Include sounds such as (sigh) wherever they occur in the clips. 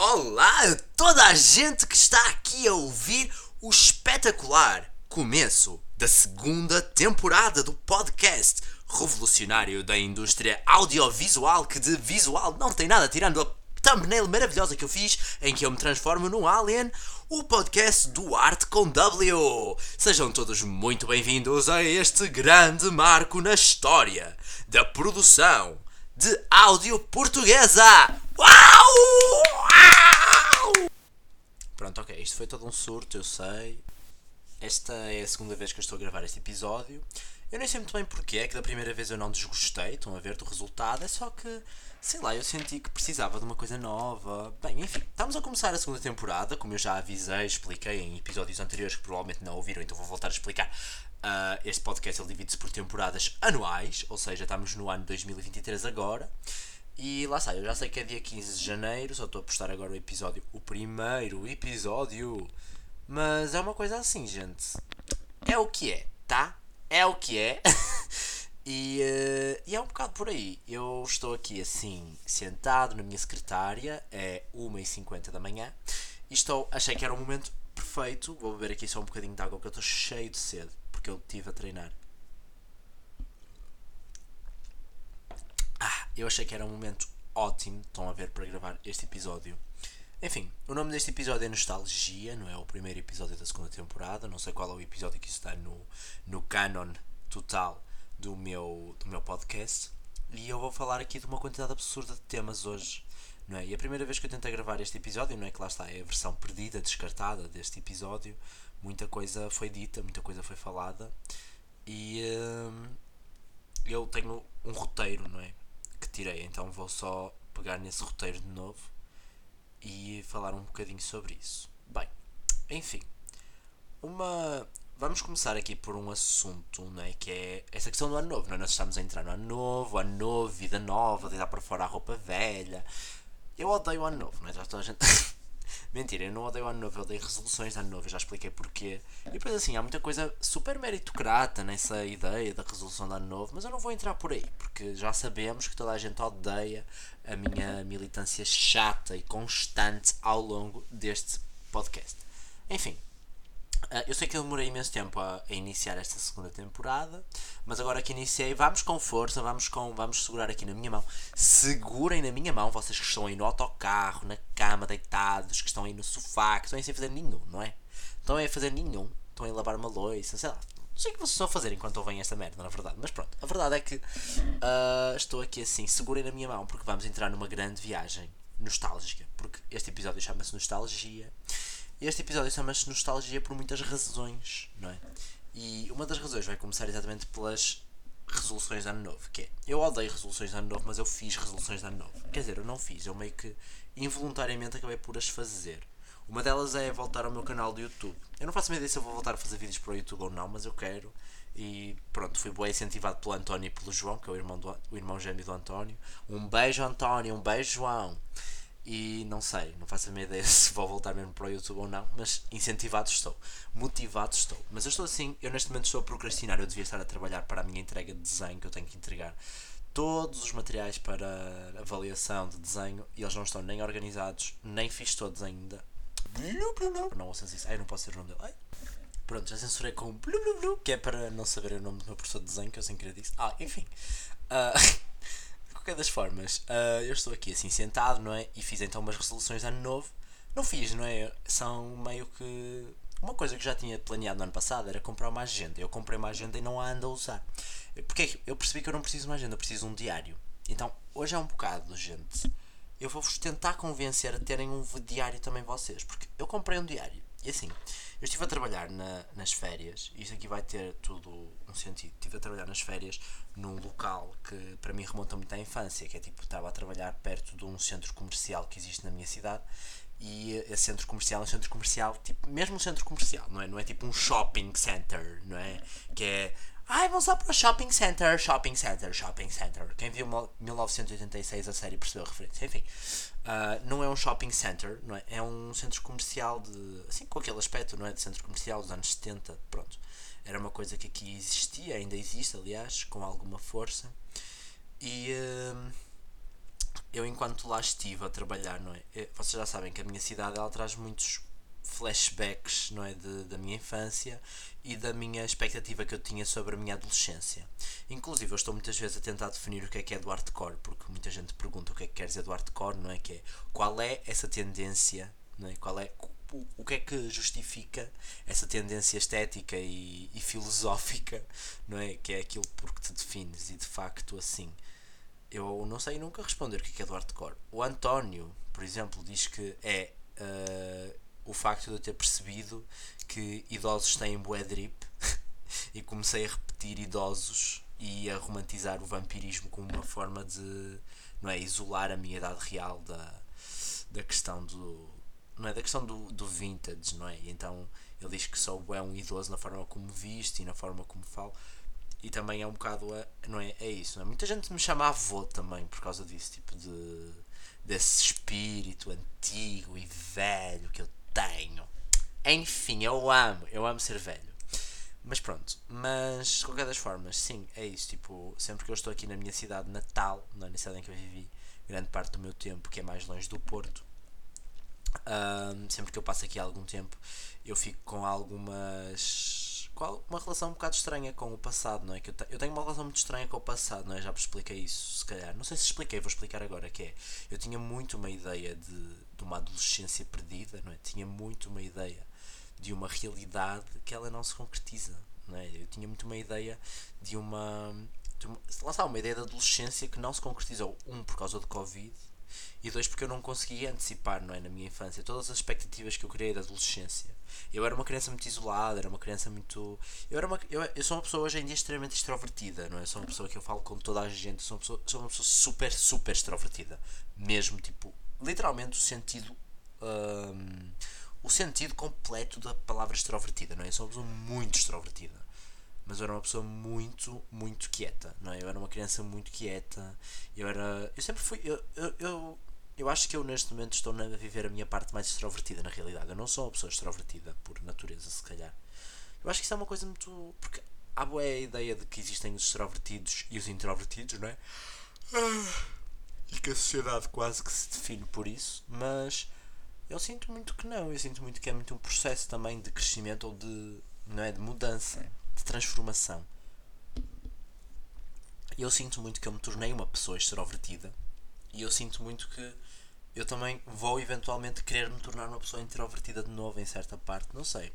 Olá a toda a gente que está aqui a ouvir o espetacular começo da segunda temporada do podcast revolucionário da indústria audiovisual que de visual não tem nada tirando a thumbnail maravilhosa que eu fiz em que eu me transformo num alien, o podcast do Arte com W. Sejam todos muito bem-vindos a este grande marco na história da produção de áudio portuguesa. Pronto, ok, isto foi todo um surto, eu sei. Esta é a segunda vez que eu estou a gravar este episódio. Eu nem sei muito bem porquê, é que da primeira vez eu não desgostei, estão a ver, do resultado, é só que, sei lá, eu senti que precisava de uma coisa nova. Bem, enfim, estamos a começar a segunda temporada, como eu já avisei, expliquei em episódios anteriores que provavelmente não ouviram, então vou voltar a explicar. Uh, este podcast divide-se por temporadas anuais, ou seja, estamos no ano 2023 agora. E lá está, eu já sei que é dia 15 de janeiro, só estou a postar agora o episódio, o primeiro episódio. Mas é uma coisa assim, gente. É o que é, tá? é o que é. (laughs) e, uh, e, é um bocado por aí. Eu estou aqui assim, sentado na minha secretária, é 1h50 da manhã, e estou, achei que era o momento perfeito. Vou beber aqui só um bocadinho de água, porque eu estou cheio de sede, porque eu estive a treinar. Ah, eu achei que era um momento ótimo, estão a ver, para gravar este episódio. Enfim, o nome deste episódio é Nostalgia, não é o primeiro episódio da segunda temporada, não sei qual é o episódio que está no, no canon total do meu, do meu podcast. E eu vou falar aqui de uma quantidade absurda de temas hoje. Não é? E a primeira vez que eu tentei gravar este episódio, não é que lá está, é a versão perdida, descartada deste episódio. Muita coisa foi dita, muita coisa foi falada. E hum, eu tenho um roteiro, não é? Que tirei, então vou só pegar nesse roteiro de novo e falar um bocadinho sobre isso. Bem, enfim, uma. Vamos começar aqui por um assunto, não é? Que é essa questão do ano novo, não é? Nós estamos a entrar no ano novo, ano novo, vida nova, deitar para fora a roupa velha. Eu odeio o ano novo, não é? Já estou a gente. (laughs) Mentira, eu não odeio ano novo, eu odeio resoluções de ano novo, eu já expliquei porquê. E depois assim, há muita coisa super meritocrata nessa ideia da resolução de ano novo, mas eu não vou entrar por aí, porque já sabemos que toda a gente odeia a minha militância chata e constante ao longo deste podcast. Enfim, eu sei que eu demorei imenso tempo a, a, iniciar esta segunda temporada, mas agora que iniciei, vamos com força, vamos com, vamos segurar aqui na minha mão. Segurem na minha mão, vocês que estão aí no autocarro, na cama, deitados, que estão aí no sofá, que estão aí sem fazer nenhum, não é? Estão aí a fazer nenhum, estão aí a lavar uma louça, sei lá. Não sei o que vocês estão a fazer enquanto ouvem esta merda, na verdade. Mas pronto, a verdade é que uh, estou aqui assim, segurem na minha mão, porque vamos entrar numa grande viagem nostálgica. Porque este episódio chama-se Nostalgia. Este episódio chama-se Nostalgia por muitas razões, não é? E uma das razões vai começar exatamente pelas resoluções de ano novo, que é, eu odeio resoluções de ano novo, mas eu fiz resoluções de ano novo. Quer dizer, eu não fiz, eu meio que involuntariamente acabei por as fazer. Uma delas é voltar ao meu canal do YouTube. Eu não faço ideia se eu vou voltar a fazer vídeos para o YouTube ou não, mas eu quero. E pronto, fui bem incentivado pelo António e pelo João, que é o irmão, do, o irmão gêmeo do António. Um beijo, António, um beijo, João. E não sei, não faço a minha ideia (laughs) se vou voltar mesmo para o YouTube ou não, mas incentivado estou, motivado estou. Mas eu estou assim, eu neste momento estou a procrastinar, eu devia estar a trabalhar para a minha entrega de desenho que eu tenho que entregar todos os materiais para avaliação de desenho e eles não estão nem organizados, nem fiz todos ainda. Não ouçam isso, ai não posso ser o nome dele. Ai. Pronto, já censurei com blu, blu, blu, que é para não saber o nome do meu professor de desenho, que eu sem querer disse. Ah, enfim. Uh, (laughs) qualquer das formas, uh, eu estou aqui assim sentado, não é? E fiz então umas resoluções de ano novo. Não fiz, não é? São meio que. Uma coisa que já tinha planeado no ano passado era comprar uma agenda. Eu comprei uma agenda e não a ando a usar. Porque eu percebi que eu não preciso de uma agenda, eu preciso de um diário. Então, hoje é um bocado, gente. Eu vou-vos tentar convencer a terem um diário também vocês. Porque eu comprei um diário. E assim, eu estive a trabalhar na, nas férias, e isto aqui vai ter tudo um sentido. Estive a trabalhar nas férias num local que para mim remonta muito à infância, que é tipo, estava a trabalhar perto de um centro comercial que existe na minha cidade. E esse centro comercial é um centro comercial, tipo, mesmo um centro comercial, não é? Não é tipo um shopping center, não é? Que é Ai, vamos lá para o Shopping Center, Shopping Center, Shopping Center. Quem viu 1986 a série percebeu a referência. Enfim, uh, não é um shopping center, não é? É um centro comercial de. assim, com aquele aspecto, não é? De centro comercial dos anos 70, pronto. Era uma coisa que aqui existia, ainda existe, aliás, com alguma força. E. Uh, eu enquanto lá estive a trabalhar, não é? Vocês já sabem que a minha cidade ela traz muitos flashbacks não é, de, da minha infância e da minha expectativa que eu tinha sobre a minha adolescência. Inclusive, eu estou muitas vezes a tentar definir o que é que é do hardcore, porque muita gente pergunta o que é que quer dizer do hardcore, não é? Que é qual é essa tendência, não é? Qual é o, o que é que justifica essa tendência estética e, e filosófica, não é? Que é aquilo por que te defines e de facto assim. Eu não sei nunca responder o que é, que é do hardcore. O António, por exemplo, diz que é uh, o facto de eu ter percebido que idosos têm bué drip (laughs) e comecei a repetir idosos e a romantizar o vampirismo como uma forma de não é, isolar a minha idade real da, da questão do não é da questão do, do vintage não é então ele diz que sou é um idoso na forma como visto e na forma como falo e também é um bocado não é é isso não é? muita gente me chama avô também por causa disso tipo de desse espírito antigo e velho que eu tenho. Enfim, eu amo, eu amo ser velho. Mas pronto, mas de qualquer das formas, sim, é isso. Tipo, sempre que eu estou aqui na minha cidade natal, na cidade em que eu vivi grande parte do meu tempo, que é mais longe do Porto, um, sempre que eu passo aqui algum tempo, eu fico com algumas qual uma relação um bocado estranha com o passado, não é? Que eu, te, eu tenho uma relação muito estranha com o passado, não é? Já vos expliquei isso, se calhar. Não sei se expliquei, vou explicar agora, que é, eu tinha muito uma ideia de, de uma adolescência perdida, não é? Tinha muito uma ideia de uma realidade que ela não se concretiza, não é? Eu tinha muito uma ideia de uma, de uma lá está, uma ideia de adolescência que não se concretizou, um, por causa do Covid, e dois porque eu não conseguia antecipar não é? Na minha infância todas as expectativas que eu criei da adolescência. Eu era uma criança muito isolada era uma criança muito eu era uma eu, eu sou uma pessoa hoje em dia extremamente extrovertida não é? Sou uma pessoa que eu falo com toda a gente sou uma pessoa, sou uma pessoa super super extrovertida. Mesmo tipo literalmente o sentido um, o sentido completo da palavra extrovertida não é sou uma pessoa muito extrovertida mas eu era uma pessoa muito, muito quieta, não é? Eu era uma criança muito quieta, eu era. Eu sempre fui. Eu, eu, eu, eu acho que eu neste momento estou a viver a minha parte mais extrovertida, na realidade. Eu não sou uma pessoa extrovertida por natureza, se calhar. Eu acho que isso é uma coisa muito. Porque há boa ideia de que existem os extrovertidos e os introvertidos, não é? E que a sociedade quase que se define por isso, mas eu sinto muito que não. Eu sinto muito que é muito um processo também de crescimento ou de. não é? De mudança de transformação. Eu sinto muito que eu me tornei uma pessoa extrovertida. E eu sinto muito que eu também vou eventualmente querer me tornar uma pessoa introvertida de novo em certa parte. Não sei.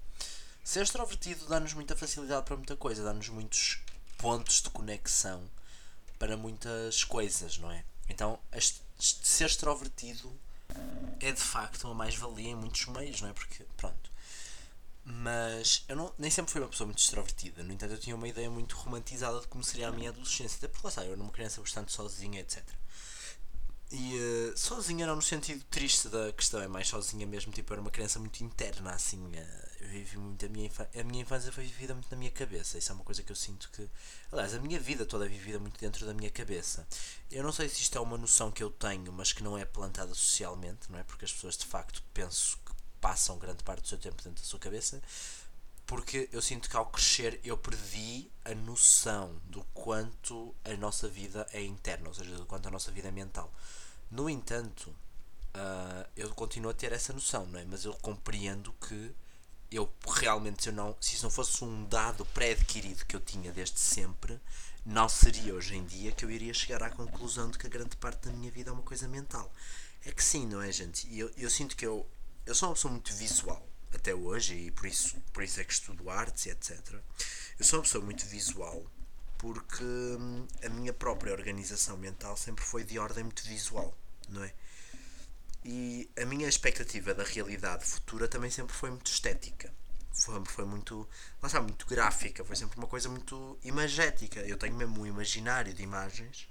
Ser extrovertido dá-nos muita facilidade para muita coisa, dá-nos muitos pontos de conexão para muitas coisas, não é? Então, ser extrovertido é de facto uma mais-valia em muitos meios, não é? Porque, pronto, mas eu não, nem sempre fui uma pessoa muito extrovertida. No entanto, eu tinha uma ideia muito romantizada de como seria a minha adolescência. Até porque lá eu era uma criança bastante sozinha, etc. E uh, sozinha não no sentido triste da questão, é mais sozinha mesmo. Tipo, era uma criança muito interna, assim. Uh, eu vivi muito a minha infância. A minha infância foi vivida muito na minha cabeça. Isso é uma coisa que eu sinto que. Aliás, a minha vida toda é vivida muito dentro da minha cabeça. Eu não sei se isto é uma noção que eu tenho, mas que não é plantada socialmente, não é? Porque as pessoas de facto penso passam grande parte do seu tempo dentro da sua cabeça, porque eu sinto que ao crescer eu perdi a noção do quanto a nossa vida é interna, ou seja, do quanto a nossa vida é mental. No entanto, uh, eu continuo a ter essa noção, não é? Mas eu compreendo que eu realmente, se, eu não, se isso não fosse um dado pré-adquirido que eu tinha desde sempre, não seria hoje em dia que eu iria chegar à conclusão de que a grande parte da minha vida é uma coisa mental. É que sim, não é, gente? E eu, eu sinto que eu, eu sou uma pessoa muito visual até hoje e por isso, por isso é que estudo artes e etc. Eu sou uma pessoa muito visual porque hum, a minha própria organização mental sempre foi de ordem muito visual, não é? E a minha expectativa da realidade futura também sempre foi muito estética. Foi, foi muito, lá está, muito gráfica, foi sempre uma coisa muito imagética. Eu tenho mesmo um imaginário de imagens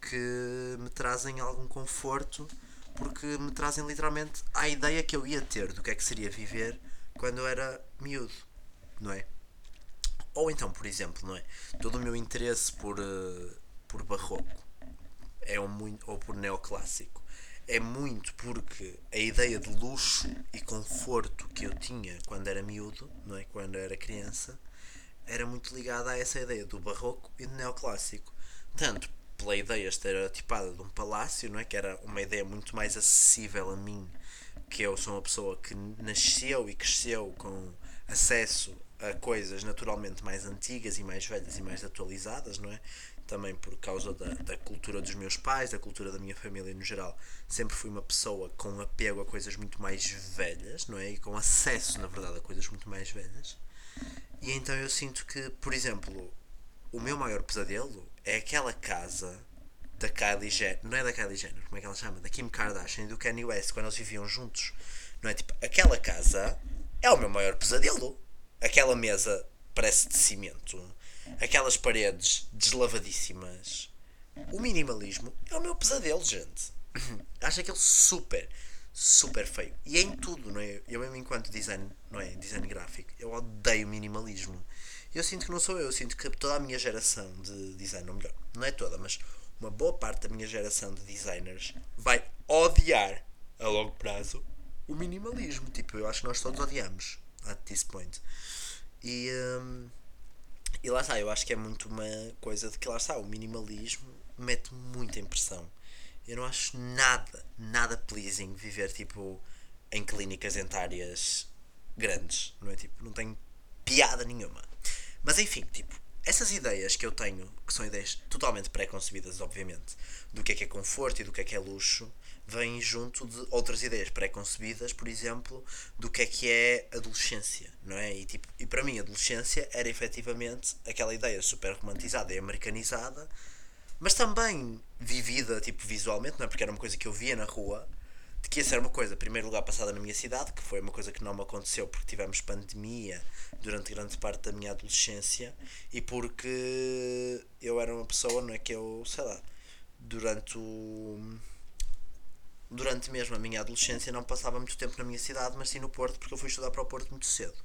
que me trazem algum conforto porque me trazem literalmente a ideia que eu ia ter do que é que seria viver quando eu era miúdo, não é? Ou então, por exemplo, não é? Todo o meu interesse por, uh, por barroco é um muito, ou por neoclássico é muito porque a ideia de luxo e conforto que eu tinha quando era miúdo, não é? Quando era criança, era muito ligada a essa ideia do barroco e do neoclássico. Tanto pela ideia estereotipada de um palácio, não é? Que era uma ideia muito mais acessível a mim, que eu sou uma pessoa que nasceu e cresceu com acesso a coisas naturalmente mais antigas e mais velhas e mais atualizadas, não é? Também por causa da, da cultura dos meus pais, da cultura da minha família no geral. Sempre fui uma pessoa com apego a coisas muito mais velhas, não é? E com acesso, na verdade, a coisas muito mais velhas. E então eu sinto que, por exemplo, o meu maior pesadelo é aquela casa da Kylie Jenner, não é da Kylie Jenner, como é que ela chama? Da Kim Kardashian e do Kanye West, quando eles viviam juntos. Não é? Tipo, aquela casa é o meu maior pesadelo. Aquela mesa parece de cimento. Aquelas paredes deslavadíssimas. O minimalismo é o meu pesadelo, gente. (coughs) Acho aquele super, super feio. E é em tudo, não é? Eu mesmo enquanto design, não é? Design gráfico, eu odeio minimalismo. Eu sinto que não sou eu, eu sinto que toda a minha geração de design, ou melhor, não é toda, mas uma boa parte da minha geração de designers vai odiar a longo prazo o minimalismo. Tipo, eu acho que nós todos odiamos at this point. E, um, e lá está, eu acho que é muito uma coisa de que lá está, o minimalismo mete muita impressão. Eu não acho nada, nada pleasing viver tipo em clínicas dentárias grandes, não é? Tipo, não tem piada nenhuma. Mas enfim, tipo, essas ideias que eu tenho, que são ideias totalmente pré-concebidas, obviamente, do que é que é conforto e do que é que é luxo, vêm junto de outras ideias pré-concebidas, por exemplo, do que é que é adolescência, não é? E, tipo, e para mim, adolescência era efetivamente aquela ideia super romantizada e americanizada, mas também vivida, tipo, visualmente, não é? Porque era uma coisa que eu via na rua, de que ia ser uma coisa, em primeiro lugar, passada na minha cidade, que foi uma coisa que não me aconteceu porque tivemos pandemia durante grande parte da minha adolescência e porque eu era uma pessoa, não é? Que eu, sei lá, durante o durante mesmo a minha adolescência não passava muito tempo na minha cidade, mas sim no Porto, porque eu fui estudar para o Porto muito cedo.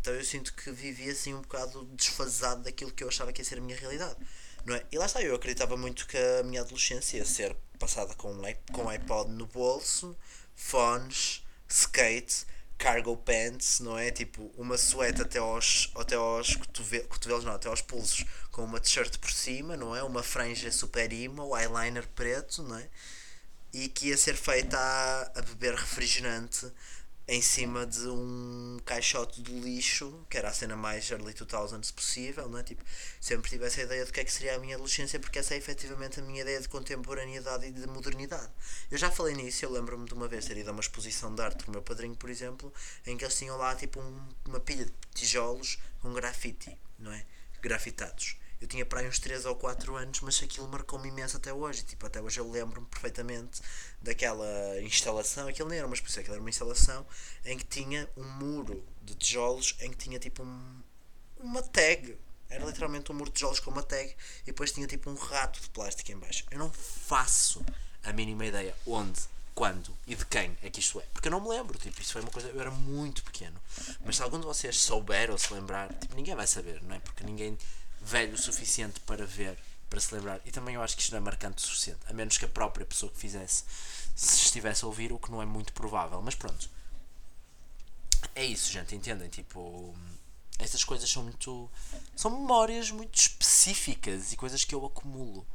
Então eu sinto que vivi assim um bocado desfasado daquilo que eu achava que ia ser a minha realidade. Não é? E lá está, eu acreditava muito que a minha adolescência ia ser passada com, com iPod no bolso, fones, skate, cargo pants, não é? Tipo, uma suéte até aos, até aos cotovelos, cotovelos não, até aos pulsos, com uma t-shirt por cima, não é? Uma franja super emo, eyeliner preto, não é? E que ia ser feita a, a beber refrigerante em cima de um caixote de lixo, que era a cena mais early 2000s possível, não é? Tipo, sempre tive essa ideia de que é que seria a minha adolescência, porque essa é efetivamente a minha ideia de contemporaneidade e de modernidade. Eu já falei nisso, eu lembro-me de uma vez ter ido a uma exposição de arte com o meu padrinho, por exemplo, em que eles tinham lá tipo um, uma pilha de tijolos com grafite, não é? Grafitados. Eu tinha para aí uns 3 ou 4 anos, mas aquilo marcou-me imenso até hoje. Tipo, até hoje eu lembro-me perfeitamente daquela instalação. Aquilo nem era uma exposição, aquilo era uma instalação em que tinha um muro de tijolos em que tinha tipo um, uma tag. Era literalmente um muro de tijolos com uma tag e depois tinha tipo um rato de plástico em baixo. Eu não faço a mínima ideia onde, quando e de quem é que isto é. Porque eu não me lembro, tipo, isso foi uma coisa. Eu era muito pequeno. Mas se algum de vocês souber ou se lembrar, tipo, ninguém vai saber, não é? Porque ninguém velho o suficiente para ver, para se lembrar. E também eu acho que isto não é marcante o suficiente, a menos que a própria pessoa que fizesse se estivesse a ouvir, o que não é muito provável. Mas pronto. É isso, gente, entendem? Tipo, estas coisas são muito. são memórias muito específicas e coisas que eu acumulo.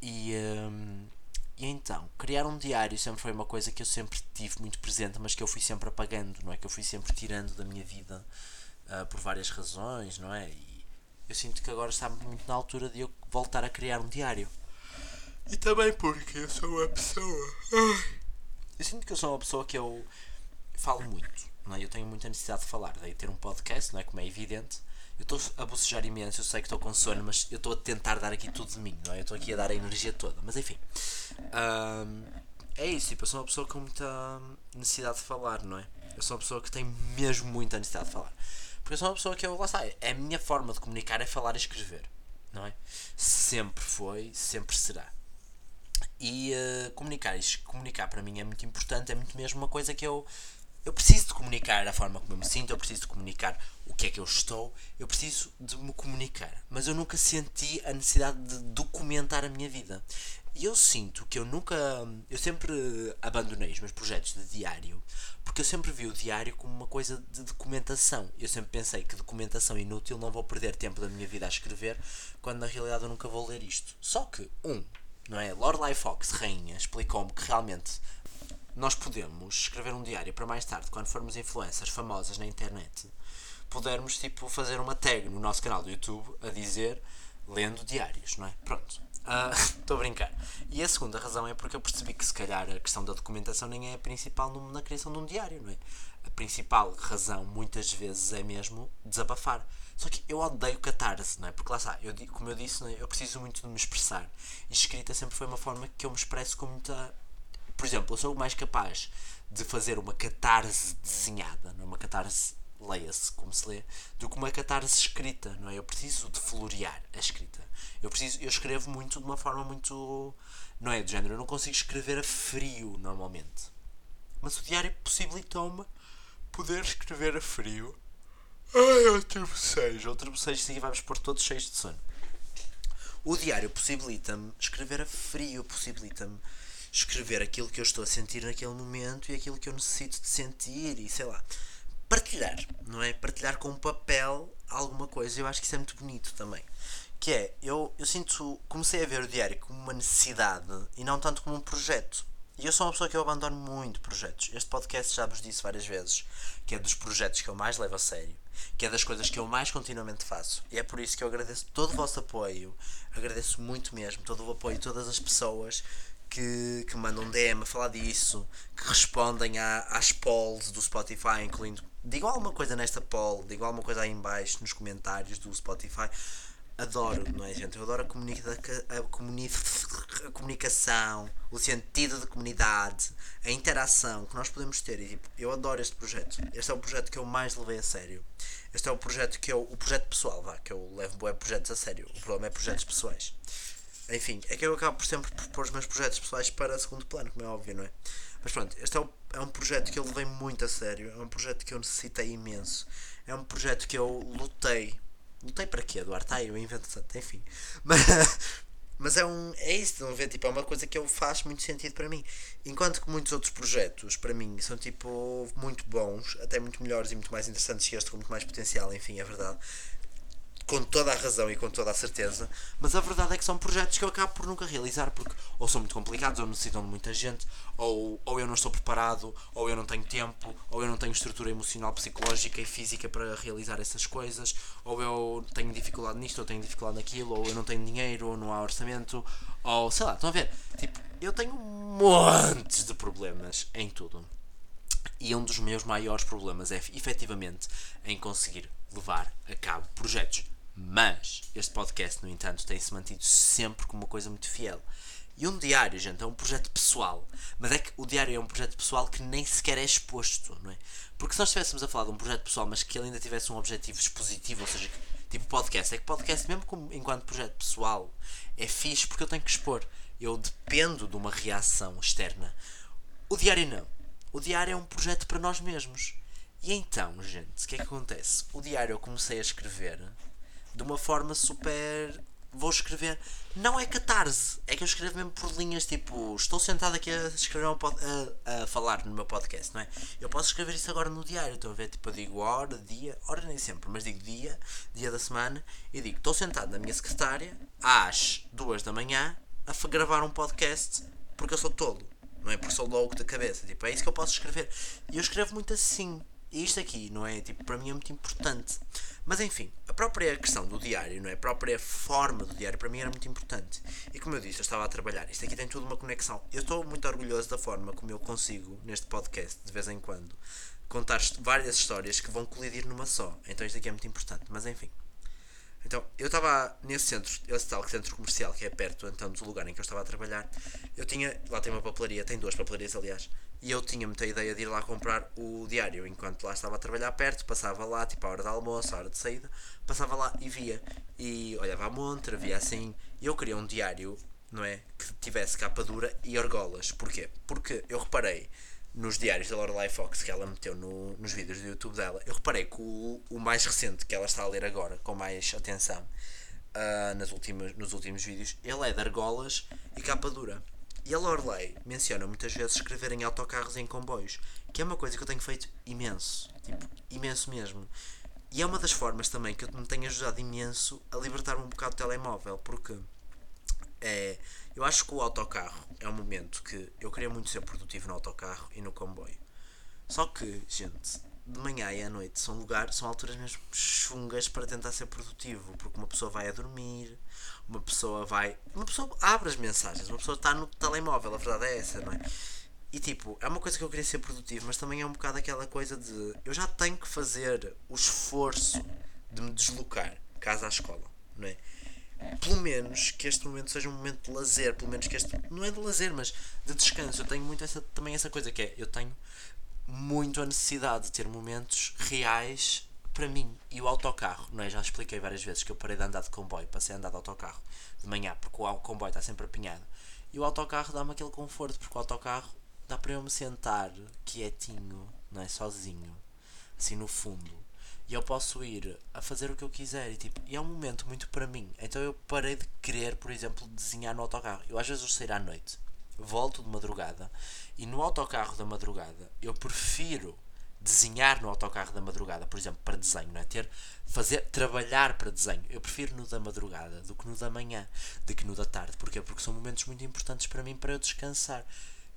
E, um, e então, criar um diário sempre foi uma coisa que eu sempre tive muito presente, mas que eu fui sempre apagando, não é? Que eu fui sempre tirando da minha vida uh, por várias razões, não é? E, eu sinto que agora está muito na altura de eu voltar a criar um diário. E também porque eu sou uma pessoa. Eu sinto que eu sou uma pessoa que eu falo muito, não é? Eu tenho muita necessidade de falar, daí ter um podcast, não é? Como é evidente. Eu estou a bocejar imenso, eu sei que estou com sono, mas eu estou a tentar dar aqui tudo de mim, não é? Eu estou aqui a dar a energia toda, mas enfim. Um, é isso, tipo, eu sou uma pessoa com muita necessidade de falar, não é? Eu sou uma pessoa que tem mesmo muita necessidade de falar. Porque eu sou uma pessoa que eu, lá está, é a minha forma de comunicar é falar e escrever, não é? Sempre foi, sempre será. E uh, comunicar, comunicar para mim é muito importante, é muito mesmo uma coisa que eu, eu preciso de comunicar a forma como eu me sinto, eu preciso de comunicar o que é que eu estou, eu preciso de me comunicar. Mas eu nunca senti a necessidade de documentar a minha vida. E eu sinto que eu nunca. Eu sempre abandonei os meus projetos de diário Porque eu sempre vi o diário como uma coisa de documentação. Eu sempre pensei que documentação inútil, não vou perder tempo da minha vida a escrever, quando na realidade eu nunca vou ler isto. Só que, um, não é? Lorelai Fox, rainha, explicou-me que realmente nós podemos escrever um diário para mais tarde, quando formos influencers famosas na internet, pudermos tipo fazer uma tag no nosso canal do YouTube a dizer lendo diários, não é? Pronto. (laughs) Estou uh, a brincar. E a segunda razão é porque eu percebi que se calhar a questão da documentação nem é a principal na criação de um diário, não é? A principal razão muitas vezes é mesmo desabafar. Só que eu odeio catarse, não é? Porque lá está, eu, como eu disse, é? eu preciso muito de me expressar. E escrita sempre foi uma forma que eu me expresso com muita. Por exemplo, eu sou mais capaz de fazer uma catarse desenhada, não é? Uma catarse leia-se como se lê, do que uma catarse escrita, não é? Eu preciso de florear a escrita. Eu preciso, eu escrevo muito de uma forma muito, não é, de género, eu não consigo escrever a frio normalmente. Mas o diário possibilitou-me poder escrever a frio. Ai, outro bocejo, outro bocejo, sim, vamos pôr todos cheios de sono. O diário possibilita-me escrever a frio, possibilita-me escrever aquilo que eu estou a sentir naquele momento e aquilo que eu necessito de sentir e sei lá partilhar, não é? Partilhar com papel alguma coisa. Eu acho que isso é muito bonito também. Que é, eu, eu sinto, comecei a ver o diário como uma necessidade e não tanto como um projeto. E eu sou uma pessoa que eu abandono muito projetos. Este podcast já vos disse várias vezes que é dos projetos que eu mais levo a sério, que é das coisas que eu mais continuamente faço. E é por isso que eu agradeço todo o vosso apoio, agradeço muito mesmo todo o apoio de todas as pessoas que, que mandam DM a falar disso, que respondem às polls do Spotify, incluindo. Digam alguma coisa nesta poll, digam alguma coisa aí em baixo nos comentários do Spotify. Adoro, não é, gente? Eu adoro a, comunica a, comuni a comunicação, o sentido de comunidade, a interação que nós podemos ter. E, tipo, eu adoro este projeto. Este é o projeto que eu mais levei a sério. Este é o projeto que eu. O projeto pessoal, vá, que eu levo boé projetos a sério. O problema é projetos pessoais. Enfim, é que eu acabo por sempre pôr os meus projetos pessoais para segundo plano, como é óbvio, não é? Mas pronto, este é, o, é um projeto que eu levei muito a sério, é um projeto que eu necessitei imenso, é um projeto que eu lutei. Lutei para quê, Eduardo? Tá, eu invento tanto, enfim. (laughs) Mas, mas é, um, é isso, estão a ver? Tipo, é uma coisa que eu faz muito sentido para mim. Enquanto que muitos outros projetos, para mim, são tipo muito bons, até muito melhores e muito mais interessantes que este, com muito mais potencial, enfim, é verdade com toda a razão e com toda a certeza, mas a verdade é que são projetos que eu acabo por nunca realizar porque ou são muito complicados, ou necessitam de muita gente, ou, ou eu não estou preparado, ou eu não tenho tempo, ou eu não tenho estrutura emocional, psicológica e física para realizar essas coisas, ou eu tenho dificuldade nisto, ou tenho dificuldade naquilo, ou eu não tenho dinheiro, ou não há orçamento, ou sei lá, estão a ver? Tipo, eu tenho montes de problemas em tudo. E um dos meus maiores problemas é efetivamente em conseguir levar a cabo projetos mas este podcast, no entanto, tem-se mantido sempre como uma coisa muito fiel. E um diário, gente, é um projeto pessoal. Mas é que o diário é um projeto pessoal que nem sequer é exposto, não é? Porque se nós estivéssemos a falar de um projeto pessoal, mas que ele ainda tivesse um objetivo expositivo, ou seja, tipo podcast, é que podcast, mesmo como, enquanto projeto pessoal, é fixe porque eu tenho que expor. Eu dependo de uma reação externa. O diário não. O diário é um projeto para nós mesmos. E então, gente, o que é que acontece? O diário eu comecei a escrever de uma forma super. Vou escrever. Não é catarse, é que eu escrevo mesmo por linhas tipo. Estou sentado aqui a escrever um pod, a, a, falar no meu podcast, não é? Eu posso escrever isso agora no diário. Estou a ver, tipo, eu digo hora, dia, hora nem sempre, mas digo dia, dia da semana, e digo: estou sentado na minha secretária às duas da manhã a gravar um podcast porque eu sou tolo, não é? Porque sou louco da cabeça. Tipo, é isso que eu posso escrever. E eu escrevo muito assim. E isto aqui, não é? Tipo, para mim é muito importante. Mas enfim, a própria questão do diário, não é? A própria forma do diário para mim era muito importante. E como eu disse, eu estava a trabalhar. Isto aqui tem tudo uma conexão. Eu estou muito orgulhoso da forma como eu consigo, neste podcast, de vez em quando, contar várias histórias que vão colidir numa só. Então isto aqui é muito importante. Mas enfim. Então, eu estava nesse centro, esse tal centro comercial que é perto então do lugar em que eu estava a trabalhar. Eu tinha, lá tem uma papelaria, tem duas papelarias aliás e eu tinha muita ideia de ir lá comprar o diário enquanto lá estava a trabalhar perto, passava lá, tipo a hora de almoço, a hora de saída, passava lá e via. E olhava a montra, via assim. E eu queria um diário, não é? Que tivesse capa dura e argolas. Porquê? Porque eu reparei nos diários da Lorelai Fox que ela meteu no, nos vídeos do YouTube dela, eu reparei que o, o mais recente que ela está a ler agora, com mais atenção, uh, nas últimas, nos últimos vídeos, ele é de argolas e capa dura. E a Lorelei menciona muitas vezes escrever em autocarros e em comboios, que é uma coisa que eu tenho feito imenso. Tipo, imenso mesmo. E é uma das formas também que me tem ajudado imenso a libertar-me um bocado do telemóvel, porque é, eu acho que o autocarro é um momento que eu queria muito ser produtivo no autocarro e no comboio. Só que, gente, de manhã e à noite são lugares, são alturas mesmo chungas para tentar ser produtivo, porque uma pessoa vai a dormir, uma pessoa vai. Uma pessoa abre as mensagens, uma pessoa está no telemóvel, a verdade é essa, não é? E tipo, é uma coisa que eu queria ser produtivo, mas também é um bocado aquela coisa de eu já tenho que fazer o esforço de me deslocar casa à escola, não é? Pelo menos que este momento seja um momento de lazer, pelo menos que este não é de lazer, mas de descanso. Eu tenho muito essa, também essa coisa que é eu tenho muito a necessidade de ter momentos reais para mim. E o autocarro, não é? Já expliquei várias vezes que eu parei de andar de comboio, passei a andar de autocarro de manhã, porque o comboio está sempre apinhado. E o autocarro dá-me aquele conforto, porque o autocarro dá para eu me sentar quietinho, não é? Sozinho, assim no fundo. E eu posso ir a fazer o que eu quiser e, tipo, e é um momento muito para mim. Então eu parei de querer, por exemplo, desenhar no autocarro. Eu às vezes vou sair à noite, volto de madrugada e no autocarro da madrugada eu prefiro desenhar no autocarro da madrugada, por exemplo, para desenho, não é? Ter, fazer, trabalhar para desenho. Eu prefiro no da madrugada do que no da manhã, do que no da tarde. Porquê? Porque são momentos muito importantes para mim para eu descansar.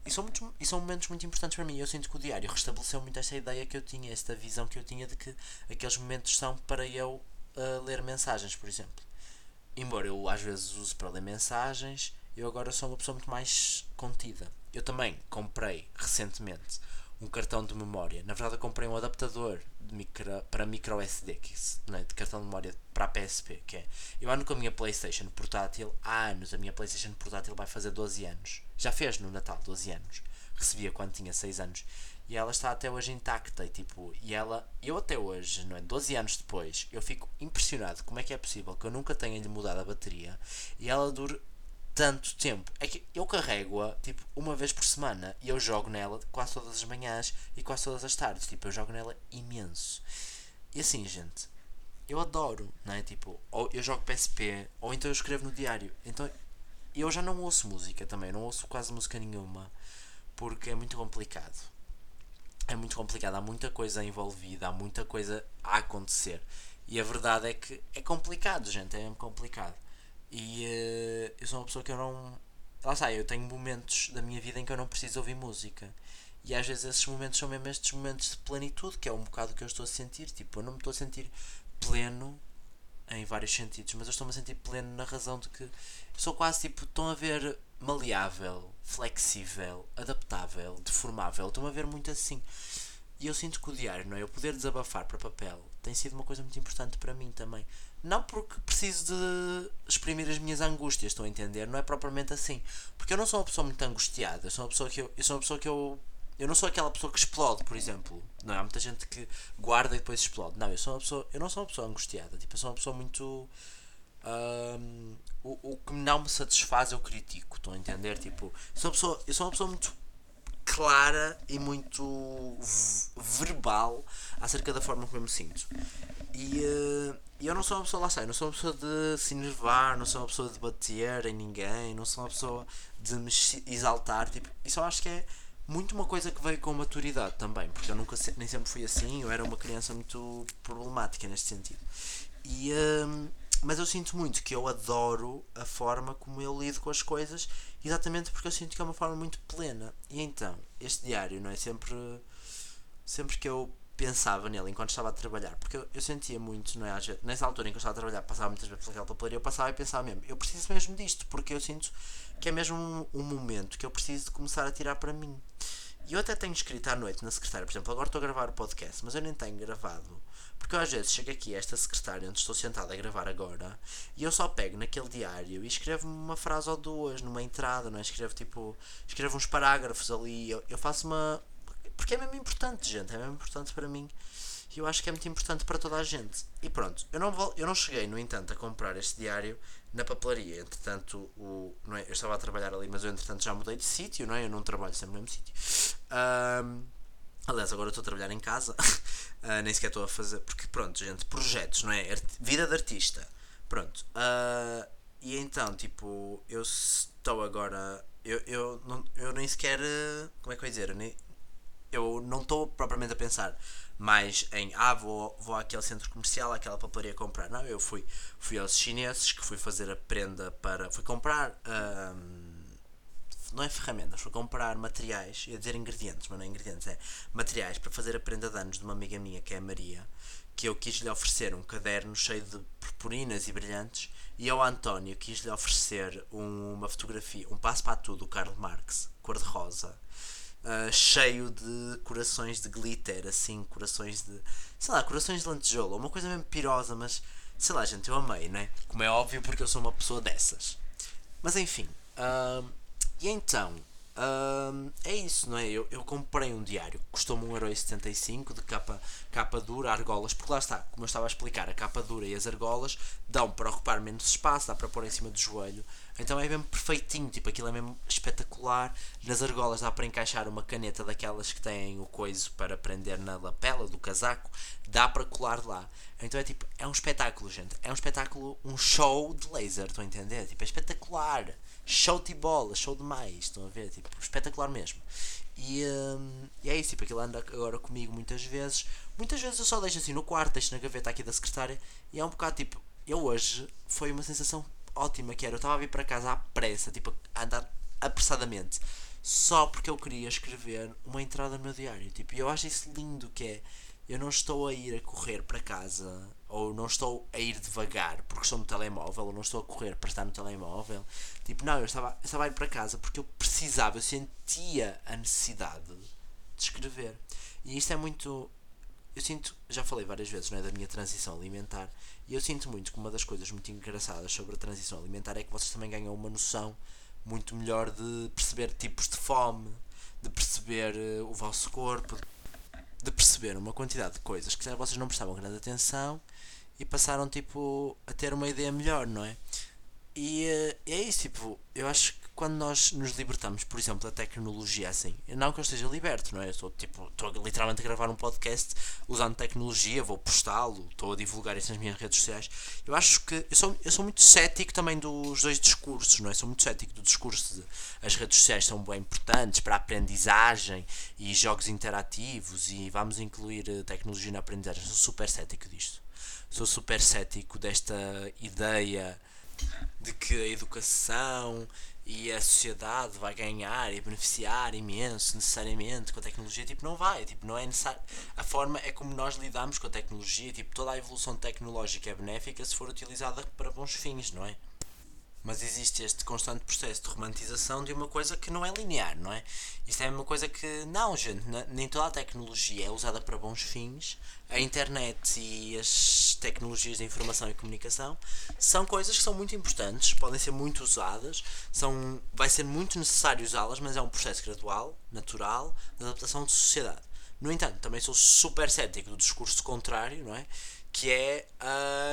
E são, muito, e são momentos muito importantes para mim. Eu sinto que o diário restabeleceu muito esta ideia que eu tinha, esta visão que eu tinha de que aqueles momentos são para eu uh, ler mensagens, por exemplo. Embora eu às vezes use para ler mensagens, eu agora sou uma pessoa muito mais contida. Eu também comprei recentemente um cartão de memória. Na verdade, eu comprei um adaptador micro, para micro SD, que, é, de cartão de memória para a PSP. Que é, eu ando com a minha PlayStation portátil há anos. A minha PlayStation portátil vai fazer 12 anos. Já fez no Natal 12 anos. Recebia quando tinha 6 anos. E ela está até hoje intacta. E, tipo, e ela, eu até hoje, não é? 12 anos depois, eu fico impressionado como é que é possível que eu nunca tenha lhe mudado a bateria e ela dure tanto tempo. É que eu carrego-a tipo uma vez por semana e eu jogo nela quase todas as manhãs e quase todas as tardes. Tipo, eu jogo nela imenso. E assim, gente, eu adoro, não é? Tipo, ou eu jogo PSP, ou então eu escrevo no diário. Então eu já não ouço música também, não ouço quase música nenhuma porque é muito complicado. É muito complicado, há muita coisa envolvida, há muita coisa a acontecer. E a verdade é que é complicado, gente, é complicado. E uh, eu sou uma pessoa que eu não. Lá está, eu tenho momentos da minha vida em que eu não preciso ouvir música. E às vezes esses momentos são mesmo estes momentos de plenitude, que é um bocado o que eu estou a sentir. Tipo, eu não me estou a sentir pleno em vários sentidos, mas eu estou-me a sentir pleno na razão de que sou quase tipo, estão a ver maleável, flexível, adaptável, deformável. Estou-me a ver muito assim. E eu sinto que o diário, não é? Eu poder desabafar para papel tem sido uma coisa muito importante para mim também. Não porque preciso de exprimir as minhas angústias, estão a entender? Não é propriamente assim. Porque eu não sou uma pessoa muito angustiada. Eu sou uma pessoa que eu, eu sou uma pessoa que eu eu não sou aquela pessoa que explode, por exemplo. Não há muita gente que guarda e depois explode. Não, eu sou uma pessoa, eu não sou uma pessoa angustiada. Tipo, eu sou uma pessoa muito um, o, o que não me satisfaz eu critico, estão a entender? Tipo, eu sou uma pessoa, eu sou uma pessoa muito clara e muito verbal acerca da forma como eu me sinto. E uh, eu não sou uma pessoa, lá sei, não sou uma pessoa de se enervar, não sou uma pessoa de bater em ninguém, não sou uma pessoa de me exaltar. Tipo, isso eu acho que é muito uma coisa que veio com maturidade também, porque eu nunca nem sempre fui assim, eu era uma criança muito problemática neste sentido. E, uh, mas eu sinto muito que eu adoro a forma como eu lido com as coisas, exatamente porque eu sinto que é uma forma muito plena. E então, este diário, não é? Sempre, sempre que eu pensava nele enquanto estava a trabalhar, porque eu, eu sentia muito, não é? Vezes, nessa altura em que eu estava a trabalhar, passava muitas vezes pelaquela papelaria, eu passava e pensava mesmo, eu preciso mesmo disto, porque eu sinto que é mesmo um, um momento que eu preciso de começar a tirar para mim. E eu até tenho escrito à noite na secretária, por exemplo, agora estou a gravar o podcast, mas eu nem tenho gravado porque eu às vezes chego aqui a esta secretária onde estou sentado a gravar agora e eu só pego naquele diário e escrevo uma frase ou duas numa entrada, não é? Escrevo tipo. Escrevo uns parágrafos ali. Eu, eu faço uma. Porque é mesmo importante, gente. É mesmo importante para mim. E eu acho que é muito importante para toda a gente. E pronto, eu não, vou, eu não cheguei, no entanto, a comprar este diário na papelaria. Entretanto, o, não é? eu estava a trabalhar ali, mas eu entretanto já mudei de sítio, não é? Eu não trabalho sempre no mesmo sítio. Um, Aliás, agora estou a trabalhar em casa, uh, (laughs) nem sequer estou a fazer. Porque, pronto, gente, projetos, não é? Art vida de artista. Pronto. Uh, e então, tipo, eu estou agora. eu, eu, não, eu nem sequer. Como é que eu ia dizer? Eu, nem, estou propriamente a pensar mais em ah, vou, vou àquele centro comercial, àquela papelaria comprar. Não, eu fui, fui aos chineses que fui fazer a prenda para. fui comprar. não é ferramentas, fui comprar materiais, ia dizer ingredientes, mas não é ingredientes, é materiais para fazer a prenda de anos de uma amiga minha que é a Maria, que eu quis lhe oferecer um caderno cheio de purpurinas e brilhantes, e ao António quis lhe oferecer uma fotografia, um passo para tudo do Karl Marx, cor-de-rosa uh, cheio de corações de glitter, assim, corações de. sei lá, corações de lantejoula, uma coisa mesmo pirosa, mas sei lá, gente, eu amei, né? Como é óbvio, porque eu sou uma pessoa dessas. Mas enfim, uh, e então, uh, é isso, não é? Eu, eu comprei um diário custou-me 1,75€ de capa, capa dura, argolas, porque lá está, como eu estava a explicar, a capa dura e as argolas dão para ocupar menos espaço, dá para pôr em cima do joelho, então é mesmo perfeitinho, tipo, aquilo é mesmo espetacular. Nas argolas dá para encaixar uma caneta daquelas que têm o coiso para prender na lapela do casaco, dá para colar lá. Então é tipo, é um espetáculo, gente. É um espetáculo, um show de laser, estão a entender? Tipo, é espetacular. Show de bola, show demais, estão a ver? Tipo, espetacular mesmo. E, hum, e é isso, tipo, aquilo anda agora comigo muitas vezes. Muitas vezes eu só deixo assim no quarto, deixo na gaveta aqui da secretária. E é um bocado tipo, eu hoje foi uma sensação ótima que era. Eu estava a vir para casa à pressa, tipo, a andar apressadamente, só porque eu queria escrever uma entrada no meu diário. Tipo, eu acho isso lindo que é. Eu não estou a ir a correr para casa, ou não estou a ir devagar porque estou no telemóvel, ou não estou a correr para estar no telemóvel. Tipo, não, eu estava, eu estava a ir para casa porque eu precisava, eu sentia a necessidade de escrever. E isto é muito. Eu sinto, já falei várias vezes, não é, da minha transição alimentar, e eu sinto muito que uma das coisas muito engraçadas sobre a transição alimentar é que vocês também ganham uma noção muito melhor de perceber tipos de fome, de perceber uh, o vosso corpo, de perceber uma quantidade de coisas que vocês não prestavam grande atenção e passaram tipo a ter uma ideia melhor, não é? E uh, é isso, tipo, eu acho que quando nós nos libertamos, por exemplo, da tecnologia assim, não que eu esteja liberto, não é? Estou, tipo, estou literalmente a gravar um podcast usando tecnologia, vou postá-lo, estou a divulgar isso nas minhas redes sociais. Eu acho que eu sou, eu sou muito cético também dos dois discursos, não é? Sou muito cético do discurso de as redes sociais são bem importantes para a aprendizagem e jogos interativos e vamos incluir eh, tecnologia na aprendizagem. Sou super cético disto. Sou super cético desta ideia de que a educação e a sociedade vai ganhar e beneficiar imenso necessariamente com a tecnologia, tipo, não vai, tipo, não é necessário. A forma é como nós lidamos com a tecnologia, tipo, toda a evolução tecnológica é benéfica se for utilizada para bons fins, não é? Mas existe este constante processo de romantização de uma coisa que não é linear, não é? Isto é uma coisa que, não, gente, nem toda a tecnologia é usada para bons fins. A internet e as tecnologias de informação e comunicação são coisas que são muito importantes, podem ser muito usadas, são, vai ser muito necessário usá-las, mas é um processo gradual, natural, de adaptação de sociedade. No entanto, também sou super cético do discurso contrário, não é? Que é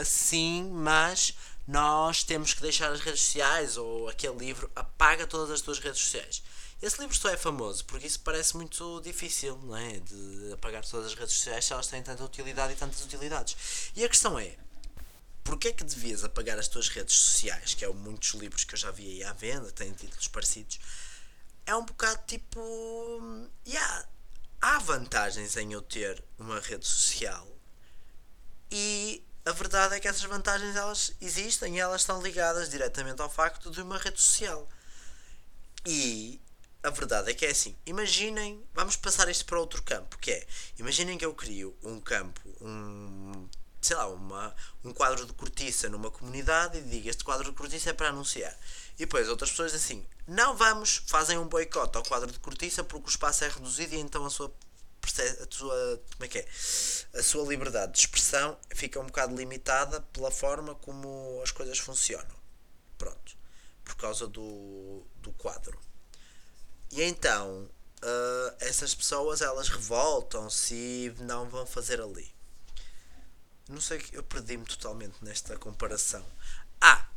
assim, uh, mas nós temos que deixar as redes sociais ou aquele livro apaga todas as tuas redes sociais. Esse livro só é famoso porque isso parece muito difícil, não é? De apagar todas as redes sociais se elas têm tanta utilidade e tantas utilidades. E a questão é, porquê é que devias apagar as tuas redes sociais, que é muitos livros que eu já vi aí à venda, têm títulos parecidos, é um bocado tipo. Yeah, há vantagens em eu ter uma rede social e a verdade é que essas vantagens elas existem e elas estão ligadas diretamente ao facto de uma rede social. E a verdade é que é assim. Imaginem, vamos passar isto para outro campo, que é, imaginem que eu crio um campo, um, sei lá, uma, um quadro de cortiça numa comunidade e digo este quadro de cortiça é para anunciar. E depois outras pessoas assim, não vamos, fazem um boicote ao quadro de cortiça porque o espaço é reduzido e então a sua a sua, como é que é? A sua liberdade de expressão fica um bocado limitada pela forma como as coisas funcionam. Pronto. Por causa do, do quadro. E então, uh, essas pessoas elas revoltam-se e não vão fazer ali. Não sei, eu perdi-me totalmente nesta comparação. Ah,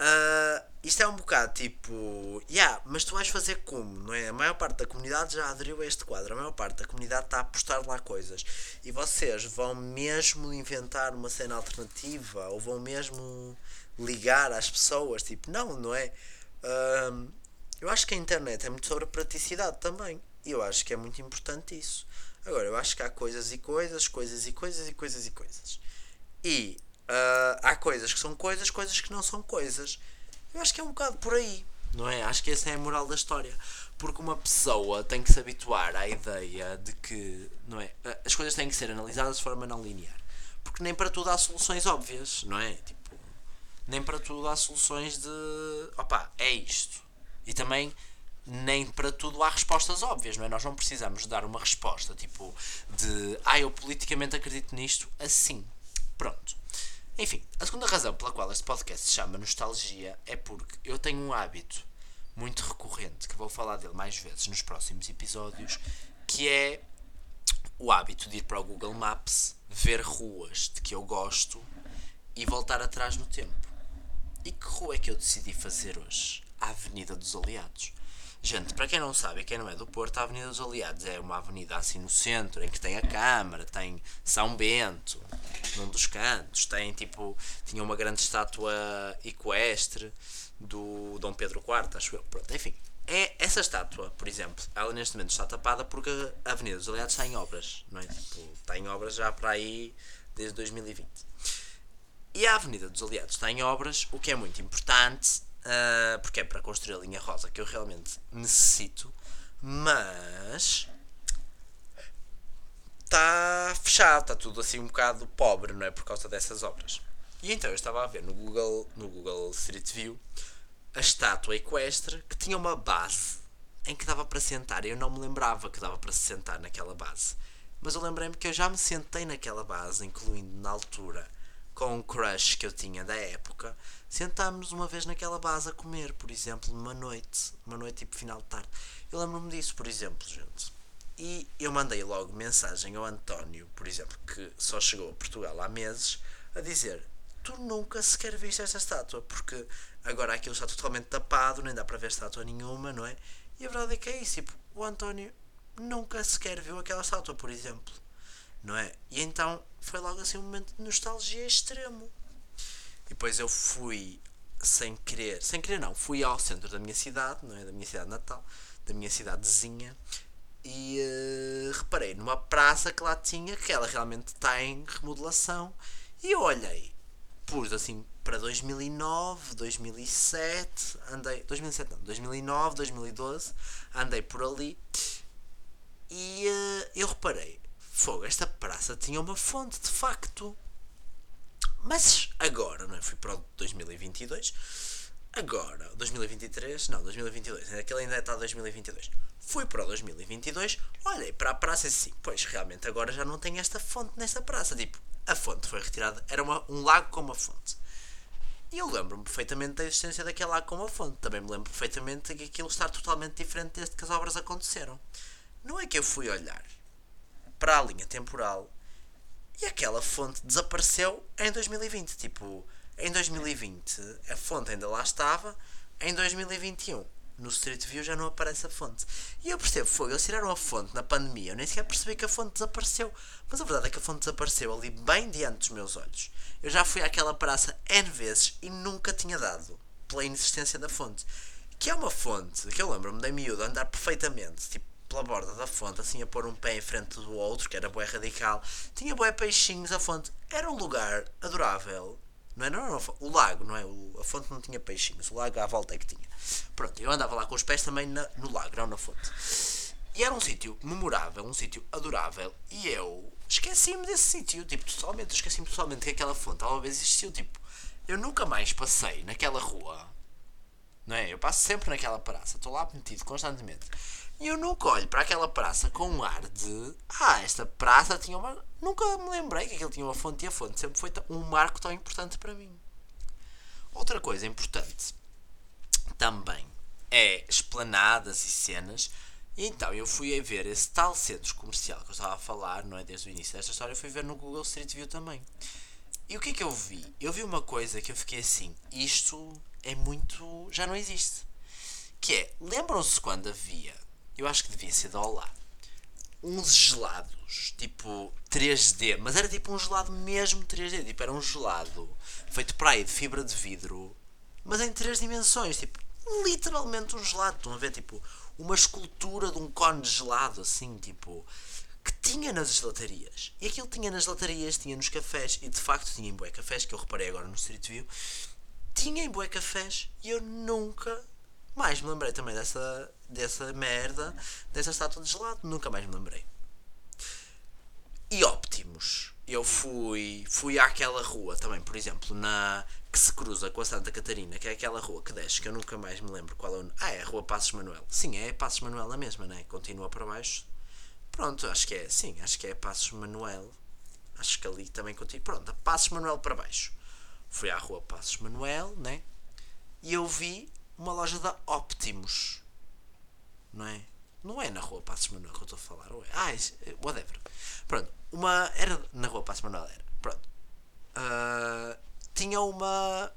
Uh, isto é um bocado tipo, yeah, mas tu vais fazer como, não é? A maior parte da comunidade já aderiu a este quadro, a maior parte da comunidade está a postar lá coisas e vocês vão mesmo inventar uma cena alternativa ou vão mesmo ligar às pessoas, tipo, não, não é? Uh, eu acho que a internet é muito sobre praticidade também. E eu acho que é muito importante isso. Agora, eu acho que há coisas e coisas, coisas e coisas e coisas e coisas. E uh, há coisas que são coisas, coisas que não são coisas. Eu acho que é um bocado por aí, não é? Acho que essa é a moral da história. Porque uma pessoa tem que se habituar à ideia de que, não é? As coisas têm que ser analisadas de forma não linear. Porque nem para tudo há soluções óbvias, não é? Tipo, nem para tudo há soluções de. opá, é isto. E também nem para tudo há respostas óbvias, não é? Nós não precisamos dar uma resposta tipo de ah, eu politicamente acredito nisto assim. Pronto. Enfim, a segunda razão pela qual este podcast se chama Nostalgia é porque eu tenho um hábito muito recorrente, que vou falar dele mais vezes nos próximos episódios, que é o hábito de ir para o Google Maps, ver ruas de que eu gosto e voltar atrás no tempo. E que rua é que eu decidi fazer hoje? A Avenida dos Aliados. Gente, para quem não sabe, quem não é do Porto, a Avenida dos Aliados é uma avenida assim no centro, em que tem a Câmara, tem São Bento, num dos cantos, tem tipo, tinha uma grande estátua equestre do Dom Pedro IV, acho eu. Pronto, enfim. É, essa estátua, por exemplo, ela neste momento está tapada porque a Avenida dos Aliados está em obras, não é? Tipo, está em obras já para aí desde 2020. E a Avenida dos Aliados está em obras, o que é muito importante uh, porque é para construir a linha rosa que eu realmente necessito, mas está fechado, está tudo assim um bocado pobre, não é? Por causa dessas obras. E então eu estava a ver no Google, no Google Street View a estátua equestre que tinha uma base em que dava para sentar. Eu não me lembrava que dava para se sentar naquela base. Mas eu lembrei-me que eu já me sentei naquela base, incluindo na altura com um crush que eu tinha da época, sentámos uma vez naquela base a comer, por exemplo, numa noite, uma noite tipo final de tarde. Eu lembro-me disso, por exemplo, gente. E eu mandei logo mensagem ao António, por exemplo, que só chegou a Portugal há meses, a dizer: Tu nunca sequer viste esta estátua, porque agora aquilo está totalmente tapado, nem dá para ver estátua nenhuma, não é? E a verdade é que é isso, tipo, o António nunca sequer viu aquela estátua, por exemplo não é? E então foi logo assim um momento de nostalgia extremo. E depois eu fui sem querer, sem querer não, fui ao centro da minha cidade, não é? Da minha cidade natal, da minha cidadezinha, e uh, reparei numa praça que lá tinha, que ela realmente está em remodelação, e eu olhei, pus assim para 2009, 2007, andei, 2007 não, 2009, 2012, andei por ali, e uh, eu reparei, Fogo, esta praça tinha uma fonte de facto. Mas agora, não é? Fui para o 2022. Agora, 2023, não, 2022, aquele ainda está 2022. Fui para o 2022, olhei para a praça e assim, pois realmente agora já não tem esta fonte nesta praça. Tipo, a fonte foi retirada, era uma, um lago com uma fonte. E eu lembro-me perfeitamente da existência daquele lago com uma fonte. Também me lembro perfeitamente que aquilo está totalmente diferente desde que as obras aconteceram. Não é que eu fui olhar para a linha temporal e aquela fonte desapareceu em 2020. Tipo, em 2020 a fonte ainda lá estava, em 2021 no Street View já não aparece a fonte. E eu percebo, foi, eles tiraram a fonte na pandemia, eu nem sequer percebi que a fonte desapareceu. Mas a verdade é que a fonte desapareceu ali bem diante dos meus olhos. Eu já fui àquela praça N vezes e nunca tinha dado pela inexistência da fonte. Que é uma fonte que eu lembro-me da miúda andar perfeitamente, tipo, pela borda da fonte, assim a pôr um pé em frente do outro, que era bué radical. Tinha bué peixinhos, a fonte era um lugar adorável. Não é? Não era o lago, não é? O, a fonte não tinha peixinhos, o lago à volta é que tinha. Pronto, eu andava lá com os pés também na, no lago, não na fonte. E era um sítio memorável, um sítio adorável. E eu esqueci-me desse sítio, tipo, totalmente, esqueci-me totalmente que aquela fonte alguma vez existiu. Tipo, eu nunca mais passei naquela rua, não é? Eu passo sempre naquela praça, estou lá metido constantemente. E eu nunca olho para aquela praça com um ar de ah, esta praça tinha uma. Nunca me lembrei que aquilo tinha uma fonte e a fonte sempre foi um marco tão importante para mim. Outra coisa importante também é esplanadas e cenas. Então eu fui a ver esse tal centro comercial que eu estava a falar, não é? Desde o início desta história, eu fui ver no Google Street View também. E o que é que eu vi? Eu vi uma coisa que eu fiquei assim: isto é muito. já não existe. Que é, lembram-se quando havia eu acho que devia ser da Olá. Uns gelados, tipo 3D, mas era tipo um gelado mesmo 3D, tipo era um gelado feito para aí de fibra de vidro, mas em três dimensões, tipo, literalmente um gelado. Estão a ver, tipo, uma escultura de um cone de gelado, assim, tipo, que tinha nas gelatarias. E aquilo tinha nas gelatarias, tinha nos cafés, e de facto tinha em bué cafés, que eu reparei agora no Street View, tinha em bué cafés, e eu nunca mais me lembrei também dessa, dessa merda, dessa estátua de gelado, nunca mais me lembrei. E Optimus. Eu fui, fui àquela rua também, por exemplo, na que se cruza com a Santa Catarina, que é aquela rua que desce, que eu nunca mais me lembro qual é o. Ah, é a Rua Passos Manuel. Sim, é Passos Manuel a mesma, né? Continua para baixo. Pronto, acho que é. Sim, acho que é Passos Manuel. Acho que ali também continua. Pronto, Passos Manuel para baixo. Fui à Rua Passos Manuel, né? E eu vi uma loja da Optimus. Não é? Não é na Rua Passos Manuel que eu estou a falar. Ou é? Ah, é, whatever. Pronto, uma. Era na Rua Passos Manuel, era. Pronto. Uh, tinha uma.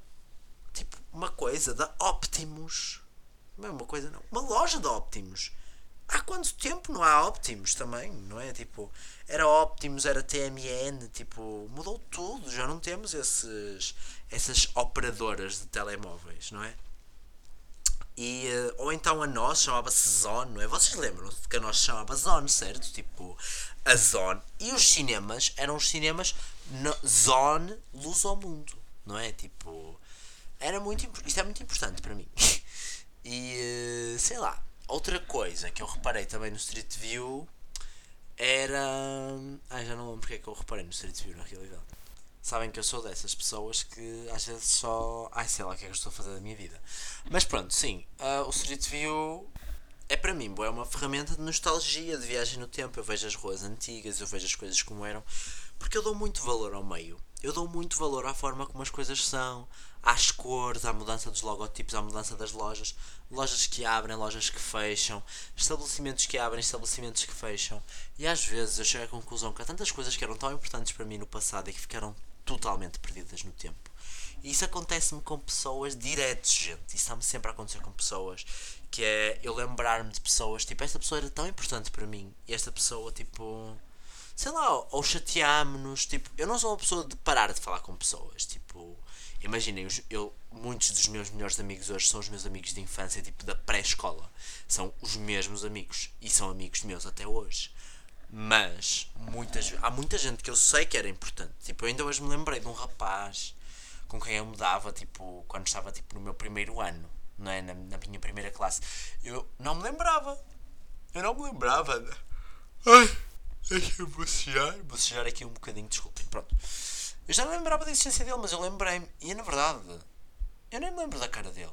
Tipo, uma coisa da Optimus. Não é uma coisa, não. Uma loja da Optimus. Há quanto tempo não há Optimus também, não é? Tipo, era Optimus, era TMN, tipo, mudou tudo. Já não temos esses, essas operadoras de telemóveis, não é? E, eh, ou então a nós chamava-se Zone, não é? Vocês lembram-se que a nós chamava Zone, certo? Tipo, a Zone. E os cinemas eram os cinemas no, Zone Luz ao Mundo, não é? Tipo, era muito isto é muito importante para mim. (laughs) e, eh, sei lá, outra coisa que eu reparei também no Street View era. Ai, já não lembro porque é que eu reparei no Street View na realidade sabem que eu sou dessas pessoas que às vezes só. Ai, sei lá o que é que eu estou a fazer da minha vida. Mas pronto, sim, uh, o Street View é para mim é uma ferramenta de nostalgia, de viagem no tempo. Eu vejo as ruas antigas, eu vejo as coisas como eram, porque eu dou muito valor ao meio. Eu dou muito valor à forma como as coisas são, às cores, à mudança dos logotipos, à mudança das lojas. Lojas que abrem, lojas que fecham, estabelecimentos que abrem, estabelecimentos que fecham. E às vezes eu chego à conclusão que há tantas coisas que eram tão importantes para mim no passado e que ficaram totalmente perdidas no tempo. E isso acontece-me com pessoas diretos, gente. Isso está-me sempre a acontecer com pessoas. Que é eu lembrar-me de pessoas, tipo, esta pessoa era tão importante para mim. E esta pessoa, tipo. Sei lá, ou chateámos-nos. Tipo, eu não sou uma pessoa de parar de falar com pessoas. Tipo, imaginem, eu, muitos dos meus melhores amigos hoje são os meus amigos de infância, tipo, da pré-escola. São os mesmos amigos. E são amigos meus até hoje. Mas muitas, há muita gente que eu sei que era importante. Tipo, eu ainda hoje me lembrei de um rapaz com quem eu me dava, tipo, quando estava tipo, no meu primeiro ano, não é? na, na minha primeira classe. Eu não me lembrava. Eu não me lembrava. Ai, deixa-me bocejar. Bocejar aqui um bocadinho, desculpem. Pronto. Eu já não lembrava da existência dele, mas eu lembrei-me. E na verdade, eu nem me lembro da cara dele.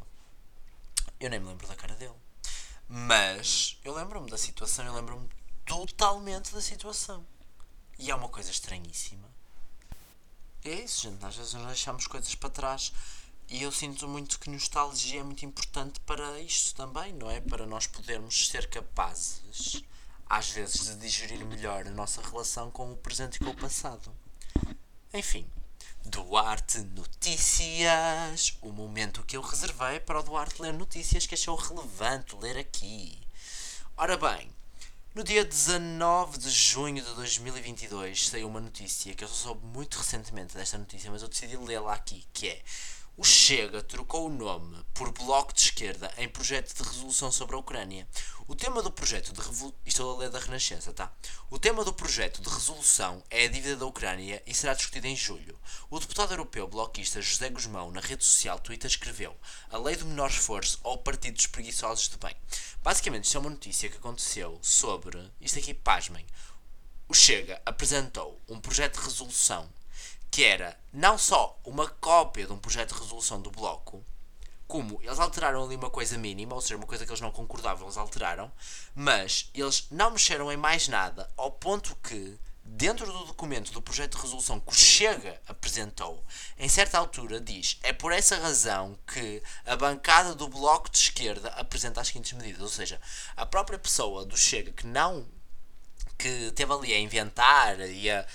Eu nem me lembro da cara dele. Mas eu lembro-me da situação, eu lembro-me totalmente da situação. E é uma coisa estranhíssima. É isso, gente. Às vezes nós deixamos coisas para trás. E eu sinto muito que nostalgia é muito importante para isto também, não é? Para nós podermos ser capazes, às vezes, de digerir melhor a nossa relação com o presente e com o passado. Enfim, Duarte Notícias. O momento que eu reservei para o Duarte ler notícias que achou relevante ler aqui. Ora bem, no dia 19 de junho de 2022 saiu uma notícia que eu só soube muito recentemente desta notícia, mas eu decidi lê-la aqui, que é o Chega trocou o nome por Bloco de Esquerda em projeto de resolução sobre a Ucrânia. O tema do projeto de. Estou a ler da Renascença, tá? O tema do projeto de resolução é a dívida da Ucrânia e será discutido em julho. O deputado europeu bloquista José Guzmão, na rede social Twitter, escreveu: A lei do menor esforço ao partido preguiçosos de bem. Basicamente, isto é uma notícia que aconteceu sobre. Isto aqui, pasmem. O Chega apresentou um projeto de resolução que era não só uma cópia de um projeto de resolução do Bloco, como eles alteraram ali uma coisa mínima, ou seja, uma coisa que eles não concordavam, eles alteraram, mas eles não mexeram em mais nada, ao ponto que, dentro do documento do projeto de resolução que o Chega apresentou, em certa altura diz: é por essa razão que a bancada do Bloco de Esquerda apresenta as seguintes medidas, ou seja, a própria pessoa do Chega que não que teve ali a inventar e a,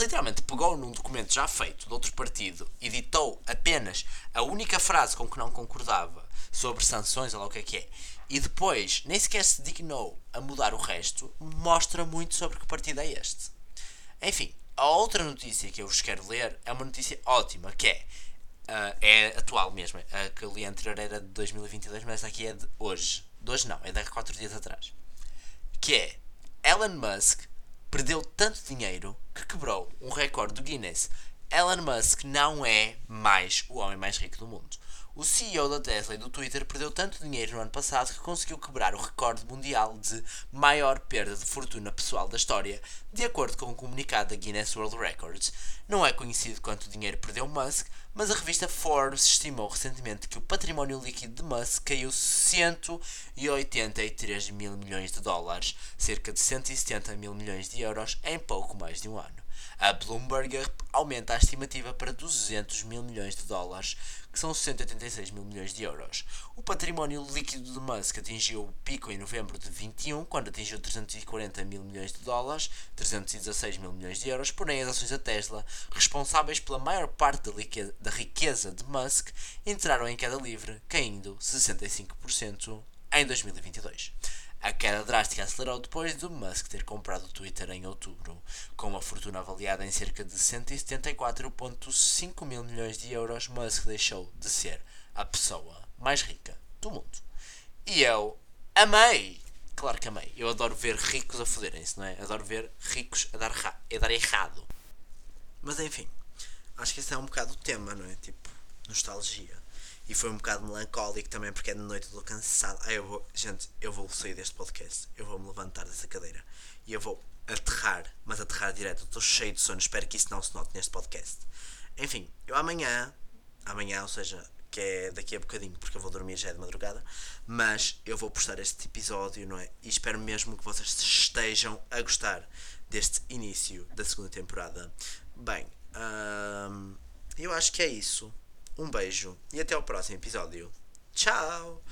literalmente pegou num documento já feito de outro partido, editou apenas a única frase com que não concordava sobre sanções, ou lá o que é que é, e depois nem sequer se dignou a mudar o resto, mostra muito sobre que partido é este. Enfim, a outra notícia que eu vos quero ler é uma notícia ótima, que é Uh, é atual mesmo. A que eu li anterior era de 2022, mas aqui é de hoje. De hoje não, é de há 4 dias atrás. Que é Elon Musk perdeu tanto dinheiro que quebrou um recorde do Guinness. Elon Musk não é mais o homem mais rico do mundo. O CEO da Tesla e do Twitter perdeu tanto dinheiro no ano passado que conseguiu quebrar o recorde mundial de maior perda de fortuna pessoal da história, de acordo com o um comunicado da Guinness World Records. Não é conhecido quanto dinheiro perdeu Musk, mas a revista Forbes estimou recentemente que o património líquido de Musk caiu 183 mil milhões de dólares, cerca de 170 mil milhões de euros, em pouco mais de um ano. A Bloomberg aumenta a estimativa para 200 mil milhões de dólares, que são 186 mil milhões de euros. O património líquido de Musk atingiu o pico em novembro de 21, quando atingiu 340 mil milhões de dólares, 316 mil milhões de euros, porém as ações da Tesla, responsáveis pela maior parte da riqueza de Musk, entraram em queda livre, caindo 65% em 2022. A queda drástica acelerou depois de Musk ter comprado o Twitter em outubro, com uma fortuna avaliada em cerca de 174,5 mil milhões de euros. Musk deixou de ser a pessoa mais rica do mundo. E eu amei! Claro que amei. Eu adoro ver ricos a foderem-se, não é? Adoro ver ricos a dar, a dar errado. Mas enfim, acho que esse é um bocado o tema, não é? Tipo, nostalgia. E foi um bocado melancólico também porque é de noite, estou cansado. Ah, eu vou, gente, eu vou sair deste podcast. Eu vou me levantar dessa cadeira e eu vou aterrar, mas aterrar direto. Estou cheio de sono, espero que isso não se note neste podcast. Enfim, eu amanhã, amanhã, ou seja, que é daqui a bocadinho, porque eu vou dormir já é de madrugada, mas eu vou postar este episódio, não é? E espero mesmo que vocês estejam a gostar deste início da segunda temporada. Bem, hum, eu acho que é isso. Um beijo e até ao próximo episódio. Tchau!